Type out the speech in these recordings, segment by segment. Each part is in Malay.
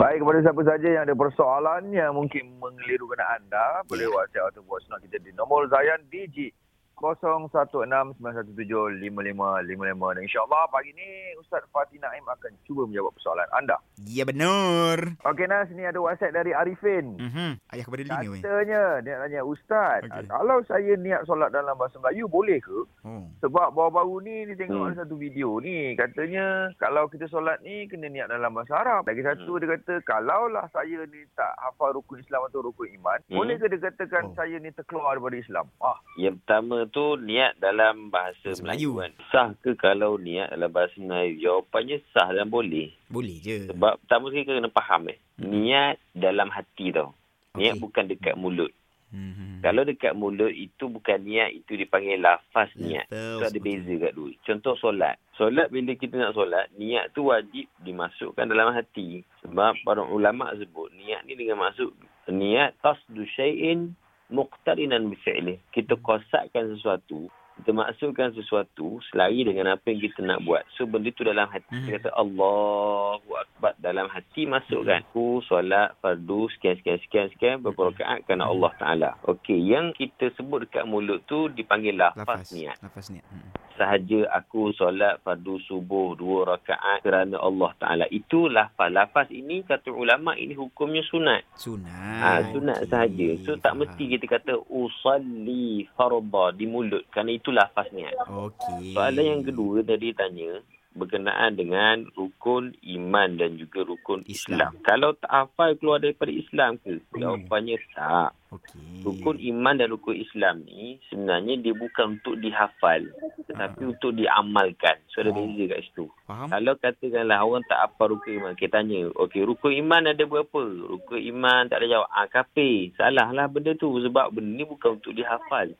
Baik kepada siapa saja yang ada persoalan yang mungkin mengelirukan anda, boleh Ya. WhatsApp atau voice note kita di nombor Zayan DG 0169175555 dan insyaAllah pagi ni Ustaz Fatih Naim akan cuba menjawab persoalan anda. Ya benar. Okey Nas, ni ada WhatsApp dari Arifin. Mhm. Ayah kepada Lina weh. Katanya, dia nak tanya, Ustaz, Okey. kalau saya niat solat dalam bahasa Melayu, boleh ke? Oh. Sebab baru-baru ni dia tengok Hmm. satu video ni. Katanya kalau kita solat ni kena niat dalam bahasa Arab. Lagi satu Hmm. dia kata kalaulah saya ni tak hafal rukun Islam atau rukun iman. Hmm. Boleh ke dia katakan Oh. saya ni terkeluar daripada Islam? Ah, Yang pertama tu niat dalam bahasa Melayu Melayu. kan. Sah ke kalau niat dalam bahasa Melayu? Jawapannya sah dan boleh. Boleh je. Sebab pertama sekali kena faham eh. Hmm. Niat dalam hati tau. Niat Okey. bukan dekat mulut. Mhm. Kalau dekat mulut itu bukan niat, itu dipanggil lafaz niat. Itu ada beza kat dua. Contoh solat. Solat bila kita nak solat, niat tu wajib dimasukkan dalam hati. Sebab para ulama sebut niat ni dengan maksud niat tasdu syai'in muqtarinan bi fi'lih. Kita kosakkan sesuatu, kita masukkan sesuatu selari dengan apa yang kita nak buat. So benda tu dalam hati. Hmm. Kita kata Allahu Akbar dalam hati masukkan. Aku solat fardu sekian sekian sekian sekian berapa rakaat kerana Allah Taala. Okey, yang kita sebut dekat mulut tu dipanggil lafaz, Lafaz. niat. Lafaz niat. Mhm. Sahaja aku solat fardu subuh dua rakaat kerana Allah Taala. Itu lafaz. Ini kata ulama ini hukumnya sunat. Sunat. Ah, sunat sahaja. So tak mesti kita kata usalli fardha di mulut kerana itu lafaz niat. Okey. Soalan yang kedua tadi tanya berkenaan dengan rukun iman dan juga rukun Islam. Islam. Kalau tak hafal keluar daripada Islam ke? Jawapannya tak. Okey. Rukun iman dan rukun Islam ni sebenarnya dia bukan untuk dihafal tetapi untuk diamalkan. So ada Oh. beza kat situ. Faham? Kalau katakanlah orang tak hafal rukun iman, kita tanya, okey rukun iman ada berapa? Rukun iman tak ada jawab. Ah kafir. Salah lah benda tu sebab benda ni bukan untuk dihafal.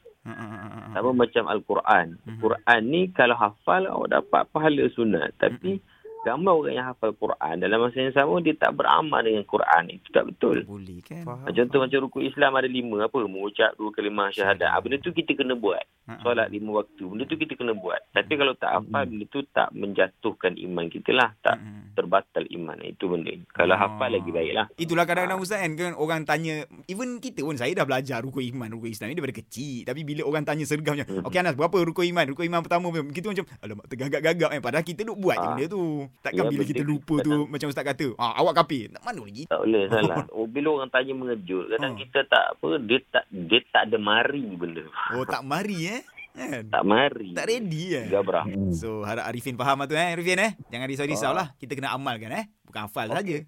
Sama macam Al-Quran. Mhm. Quran ni kalau hafal awak dapat pahala sunat. Tapi ramai orang yang hafal Quran dalam masa yang sama dia tak beramal dengan Quran. Itu tak betul. Boleh kan? Faham. Contoh macam rukun Islam ada lima apa? Mengucap dua kalimah syahadat. Ah, benda tu kita kena buat. Ha, ha. Solat lima waktu. Benda tu kita kena buat. Tapi kalau tak hafal, benda tu tak menjatuhkan iman kita lah. Tak terbatal iman. Itu benda. Kalau Ah. hafal lagi baik lah. Itulah kadang-kadang Ustaz kan, kan orang tanya even kita pun saya dah belajar rukun iman rukun Islam ni daripada kecil tapi bila orang tanya sergam macam Hmm. okey Anas berapa rukun iman rukun iman pertama kita macam alamak tergagap-gagap kan padahal kita duk buat je Ah. benda tu takkan Ya, bila kita lupa tu macam Ustaz kata ah awak kafir Tak- mana lagi Tak boleh salah. Oh, bila orang tanya mengejut, kadang Ah. kita tak apa, dia tak dia tak ada mari benda. oh tak mari eh kan? Tak mari. tak ready eh? Gabrah. so harap Arifin faham lah tu eh Arifin eh? Jangan risau-risau Ah. lah. Kita kena amalkan eh? Bukan hafal saja